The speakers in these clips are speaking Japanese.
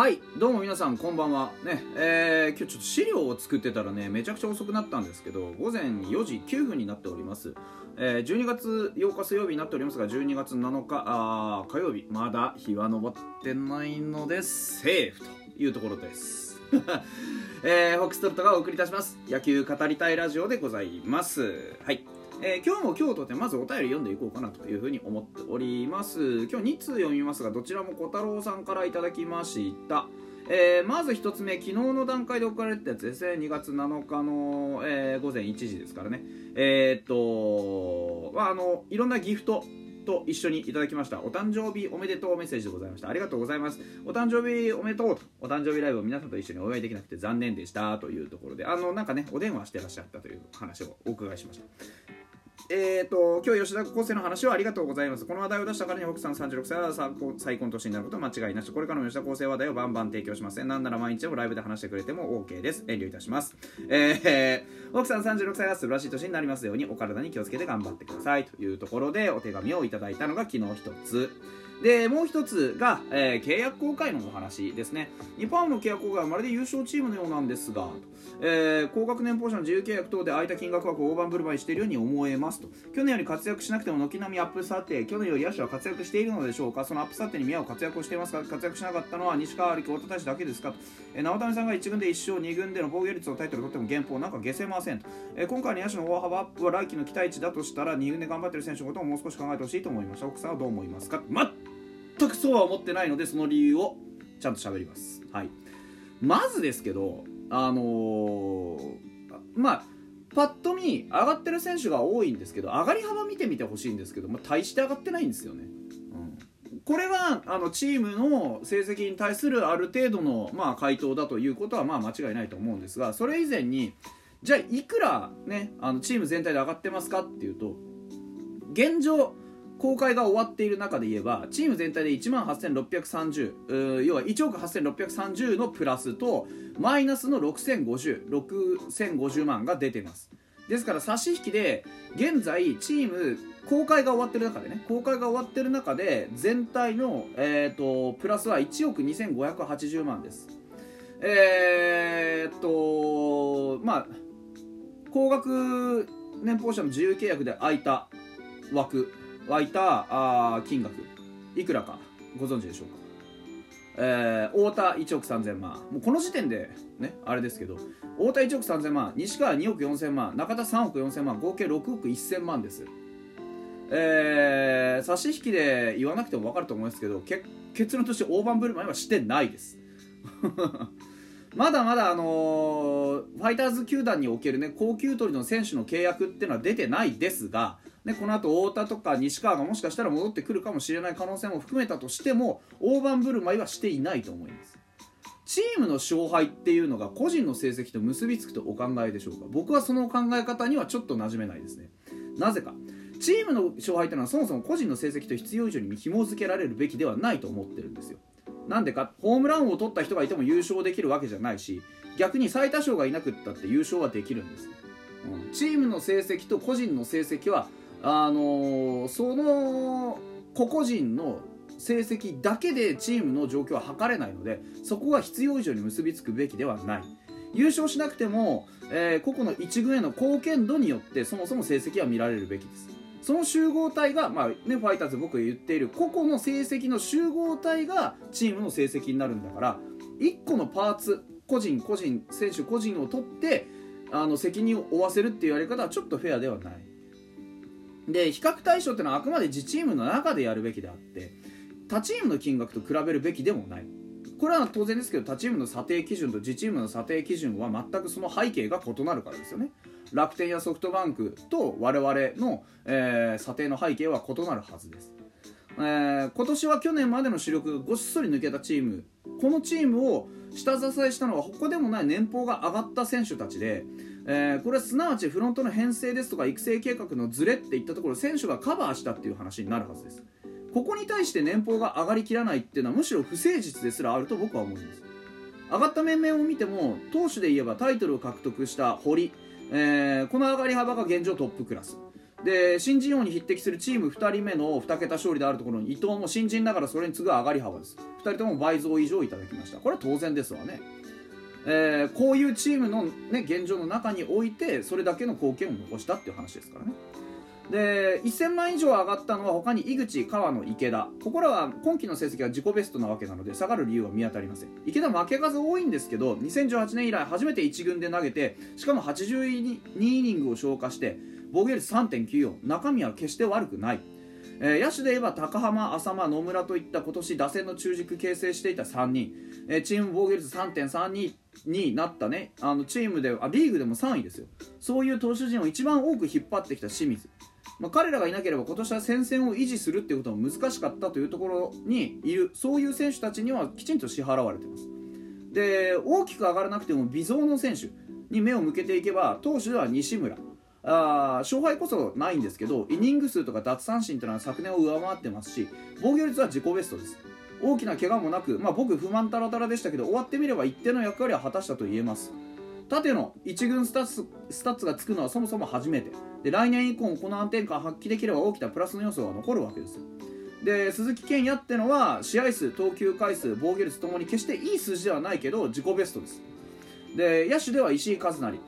はいどうも皆さんこんばんは。ねえー、今日ちょっと資料を作ってたらねめちゃくちゃ遅くなったんですけど午前4時9分になっております。えー、12月8日水曜日になっておりますが12月7日あ火曜日。まだ日は昇ってないのでセーフというところです。えー、ホックストットがお送りいたします。野球語りたいラジオでございます。はい。えー、今日も今日とてまずお便り読んでいこうかなというふうに思っております。今日2通読みますがどちらも小太郎さんからいただきました。えー、まず1つ目昨日の段階で送られたやつですね2月7日の、えー、午前1時ですからね。えー、っと、まあ、あのいろんなギフトと一緒にいただきました。お誕生日おめでとうメッセージでございました。ありがとうございます。お誕生日おめでとうとお誕生日ライブを皆さんと一緒にお祝いできなくて残念でしたというところであのなんかねお電話してらっしゃったという話をお伺いしました。えーと、今日吉田高生の話をありがとうございます。この話題を出したからに奥さん36歳は再婚年になることは間違いなし。これからの吉田高生話題をバンバン提供しません。なんなら毎日でもライブで話してくれても OK です。遠慮いたします。えー、奥さん36歳は素晴らしい年になりますようにお体に気をつけて頑張ってください。というところでお手紙をいただいたのが昨日一つ。でもう一つが、えー、契約更改のお話ですね。日本の契約更改はまるで優勝チームのようなんですが、えー、高額年俸者の自由契約等で空いた金額枠を大盤振る舞いしているように思えますと。去年より活躍しなくても軒並みアップ査定去年より野手は活躍しているのでしょうか。そのアップ査定に見合う活躍をしていますか活躍しなかったのは西川有樹太田大使だけですかと、えー、直谷さんが1軍で1勝2軍での防御率をタイトル取っても原稿なんか消せませんと、えー、今回の野手の大幅アップは来季の期待値だとしたら2軍で頑張っている選手のことをもう少し考えてほしいと思いました。奥さんはどう思いますか、ま全くそうは思ってないのでその理由をちゃんと喋ります。はい。まずですけどあのー、まあパッと見上がってる選手が多いんですけど上がり幅見てみてほしいんですけど、まあ、大して上がってないんですよね、うん、これはあのチームの成績に対するある程度の、まあ、回答だということはまあ間違いないと思うんですがそれ以前にじゃあいくら、ね、あのチーム全体で上がってますかっていうと現状公開が終わっている中で言えばチーム全体で1万8630要は1億8630のプラスとマイナスの60506050万が出てます。ですから差し引きで現在チーム公開が終わってる中でね公開が終わってる中で全体の、えーと、プラスは1億2580万です。えー、っとまあ高額年俸者の自由契約で空いた枠。湧いたあ金額。いくらか。ご存知でしょうか？えー、太田1億3000万。もうこの時点でねあれですけど太田1億3000万西川2億4000万中田3億4000万合計6億1000万です。えー、差し引きで言わなくても分かると思いますけどけ結論として大盤振る舞いはしてないです。まだまだ、あのー、ファイターズ球団における、ね、高級取りの選手の契約っていうのは出てないですがね、この後太田とか西川がもしかしたら戻ってくるかもしれない可能性も含めたとしても大盤振る舞いはしていないと思います。チームの勝敗っていうのが個人の成績と結びつくとお考えでしょうか？僕はその考え方にはちょっと馴染めないですね。なぜか。チームの勝敗っていうのはそもそも個人の成績と必要以上に紐付けられるべきではないと思ってるんですよ。なんでか。ホームランを取った人がいても優勝できるわけじゃないし逆に最多勝がいなくったって優勝はできるんです、うん、チームの成績と個人の成績はあの、その個々人の成績だけでチームの状況は測れないのでそこは必要以上に結びつくべきではない。優勝しなくても、えー、個々の1軍への貢献度によってそもそも成績は見られるべきです。その集合体が、まあね、ファイターズ僕が言っている個々の成績の集合体がチームの成績になるんだから1個のパーツ個人個人選手個人を取ってあの責任を負わせるっていうやり方はちょっとフェアではない。で比較対象っていうのはあくまで自チームの中でやるべきであって他チームの金額と比べるべきでもない。これは当然ですけど他チームの査定基準と自チームの査定基準は全くその背景が異なるからですよね。楽天やソフトバンクと我々の、えー、査定の背景は異なるはずです、えー、今年は去年までの主力がごっそり抜けたチーム。このチームを下支えしたのは他でもない年俸が上がった選手たちでえー、これはすなわちフロントの編成ですとか育成計画のズレっていったところ選手がカバーしたっていう話になるはずです。ここに対して年俸が上がりきらないっていうのはむしろ不誠実ですらあると僕は思います。上がった面々を見ても投手で言えばタイトルを獲得した堀、えー、この上がり幅が現状トップクラス。で新人王に匹敵するチーム2人目の2桁勝利であるところに伊藤も新人ながらそれに次ぐ上がり幅です。2人とも倍増以上いただきました。これは当然ですわね、えー、こういうチームの、ね、現状の中においてそれだけの貢献を残したっていう話ですからね。で1000万以上上がったのは他に井口、川野、池田。ここらは今季の成績は自己ベストなわけなので下がる理由は見当たりません。池田負け数多いんですけど2018年以来初めて1軍で投げてしかも82イニングを消化して防御率3.94中身は決して悪くない、えー、野手で言えば高浜、浅間、野村といった今年打線の中軸形成していた3人、えー、チーム防御率3.32になったね。あのチームであリーグでも3位ですよ。そういう投手陣を一番多く引っ張ってきた清水。まあ、彼らがいなければ今年は戦線を維持するっていうことも難しかったというところにいるそういう選手たちにはきちんと支払われてます。で大きく上がらなくても微増の選手に目を向けていけば投手では西村。あ勝敗こそないんですけどイニング数とか奪三振というのは昨年を上回ってますし防御率は自己ベストです。大きな怪我もなく、まあ、僕不満タラタラでしたけど終わってみれば一定の役割は果たしたと言えます。縦の1軍スタッツスタッツがつくのはそもそも初めて。で来年以降もこの安定感発揮できれば大きなプラスの要素が残るわけです。よで鈴木健也ってのは試合数投球回数防御率ともに決していい数字ではないけど自己ベストです。で野手では石井和成。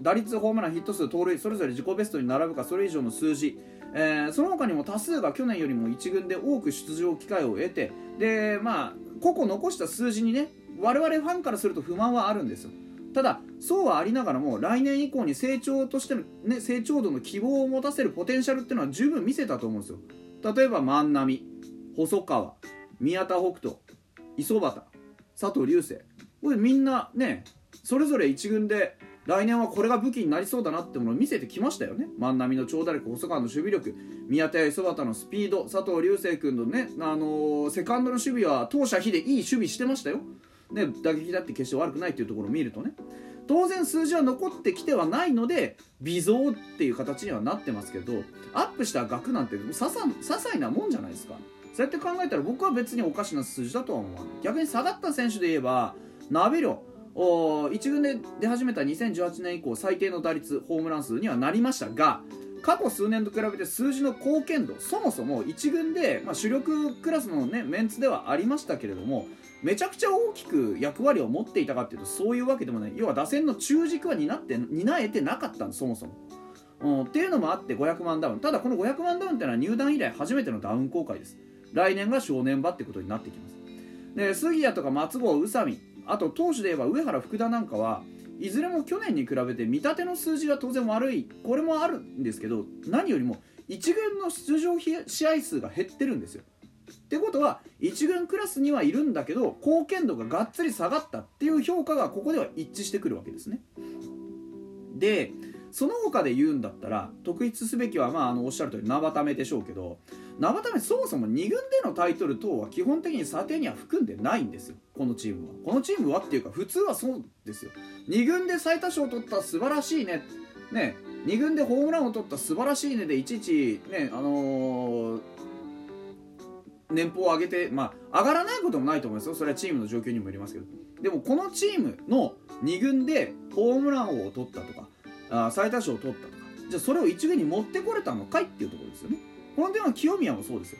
打率ホームランヒット数盗塁それぞれ自己ベストに並ぶかそれ以上の数字、えー、その他にも多数が去年よりも1軍で多く出場機会を得てでまあ個々残した数字にね我々ファンからすると不満はあるんですよ。ただそうはありながらも来年以降に成長としての、ね、成長度の希望を持たせるポテンシャルっていうのは十分見せたと思うんですよ。例えば万波細川宮田北斗磯端佐藤流星これみんなねそれぞれ1軍で来年はこれが武器になりそうだなってものを見せてきましたよね。万波の長打力細川の守備力宮田や磯端のスピード佐藤流星君のね、あのー、セカンドの守備は当社比でいい守備してましたよ、ね、打撃だって決して悪くないっていうところを見るとね。当然数字は残ってきてはないので微増っていう形にはなってますけどアップした額なんてささ些細なもんじゃないですか。そうやって考えたら僕は別におかしな数字だとは思わない逆に下がった選手で言えばナビロ1軍で出始めた2018年以降最低の打率ホームラン数にはなりましたが過去数年と比べて数字の貢献度そもそも1軍で、まあ、主力クラスの、ね、メンツではありましたけれどもめちゃくちゃ大きく役割を持っていたかっていうとそういうわけでもない。要は打線の中軸は担って担えてなかったんですそもそも。うん、っていうのもあって500万ダウン。ただこの500万ダウンっていうのは入団以来初めてのダウン公開です。来年が正念場ってことになってきます。で杉谷とか松郷宇佐美。あと投手で言えば上原福田なんかはいずれも去年に比べて見立ての数字が当然悪い。これもあるんですけど何よりも1軍の出場試合数が減ってるんですよ。ってことは1軍クラスにはいるんだけど貢献度ががっつり下がったっていう評価がここでは一致してくるわけですね。でその他で言うんだったら特筆すべきは、まあ、あのおっしゃる通り生ためでしょうけど生ためそもそも2軍でのタイトル等は基本的に査定には含んでないんですよ。このチームは。このチームはっていうか普通はそうですよ。2軍で最多勝を取った素晴らしいね。ね。2軍でホームランを取った素晴らしいねでいちいちねあのー、年俸を上げてまあ上がらないこともないと思いますよ。それはチームの状況にもよりますけど。でもこのチームの2軍でホームラン王を取ったとかあ最多勝を取ったとかじゃあそれを1軍に持ってこれたのかいっていうところですよね。この点は清宮もそうですよ、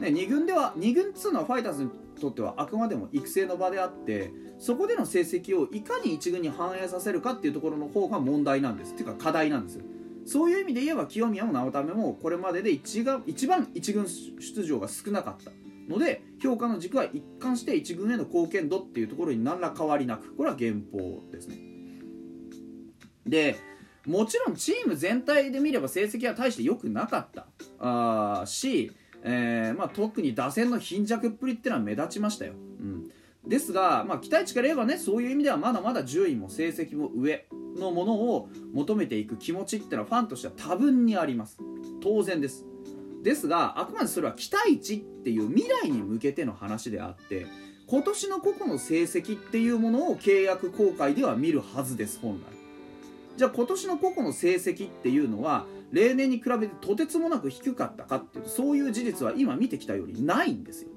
ね、2軍では2軍っつうのはファイターズにとってはあくまでも育成の場であってそこでの成績をいかに1軍に反映させるかっていうところの方が問題なんです。っていうか課題なんですよ。そういう意味で言えば清宮も直為もこれまでで一が一番1軍出場が少なかった。ので評価の軸は一貫して1軍への貢献度っていうところに何ら変わりなく。これは原稿ですね。でもちろんチーム全体で見れば成績は大して良くなかった。あし、えーまあ、特に打線の貧弱っぷりってのは目立ちましたよ、うん、ですが、まあ、期待値から言えばねそういう意味ではまだまだ順位も成績も上のものを求めていく気持ちってのはファンとしては多分にあります。当然です。ですがあくまでそれは期待値っていう未来に向けての話であって今年の個々の成績っていうものを契約公開では見るはずです本来。じゃあ今年の個々の成績っていうのは例年に比べてとてつもなく低かったかっていうとそういう事実は今見てきたよりないんですよ。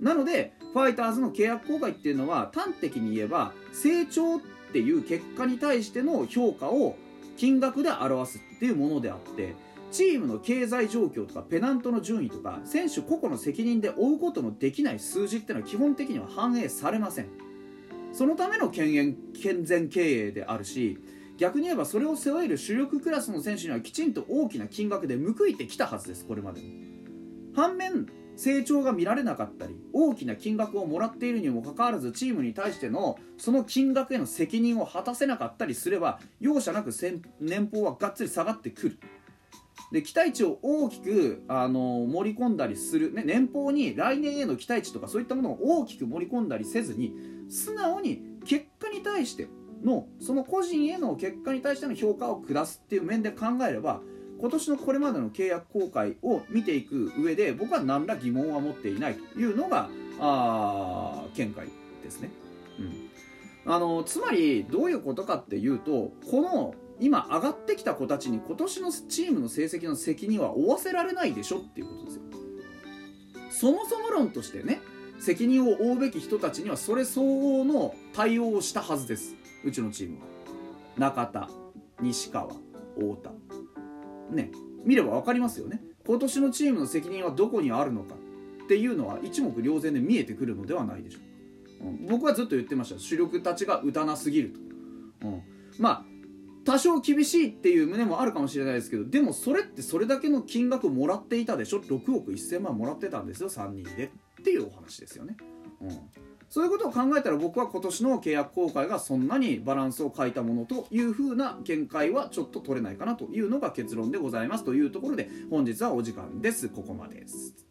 なのでファイターズの契約公開っていうのは端的に言えば成長っていう結果に対しての評価を金額で表すっていうものであってチームの経済状況とかペナントの順位とか選手個々の責任で負うことのできない数字っていうのは基本的には反映されません。そのための健健全経営であるし逆に言えばそれを背負える主力クラスの選手にはきちんと大きな金額で報いてきたはずですこれまでも。反面成長が見られなかったり大きな金額をもらっているにもかかわらずチームに対してのその金額への責任を果たせなかったりすれば容赦なく年俸はがっつり下がってくる。で期待値を大きくあの盛り込んだりする、ね、年俸に来年への期待値とかそういったものを大きく盛り込んだりせずに素直に結果に対してのその個人への結果に対しての評価を下すっていう面で考えれば今年のこれまでの契約更改を見ていく上で僕は何ら疑問は持っていないというのがあ見解ですね。うん、あのつまりどういうことかっていうとこの今上がってきた子たちに今年のチームの成績の責任は負わせられないでしょっていうことですよ。そもそも論としてね責任を負うべき人たちにはそれ相応の対応をしたはずです。うちのチームは。中田西川太田。ね見れば分かりますよね。今年のチームの責任はどこにあるのか。っていうのは一目瞭然で見えてくるのではないでしょう。か、うん、僕はずっと言ってました。主力たちが打たなすぎると、うん、まあ多少厳しいっていう旨もあるかもしれないですけどでもそれってそれだけの金額もらっていたでしょ。6億1000万もらってたんですよ。3人で。っていうお話ですよね、うん、そういうことを考えたら僕は今年の契約更改がそんなにバランスを欠いたものというふうな見解はちょっと取れないかなというのが結論でございますというところで本日はお時間です。ここまでです。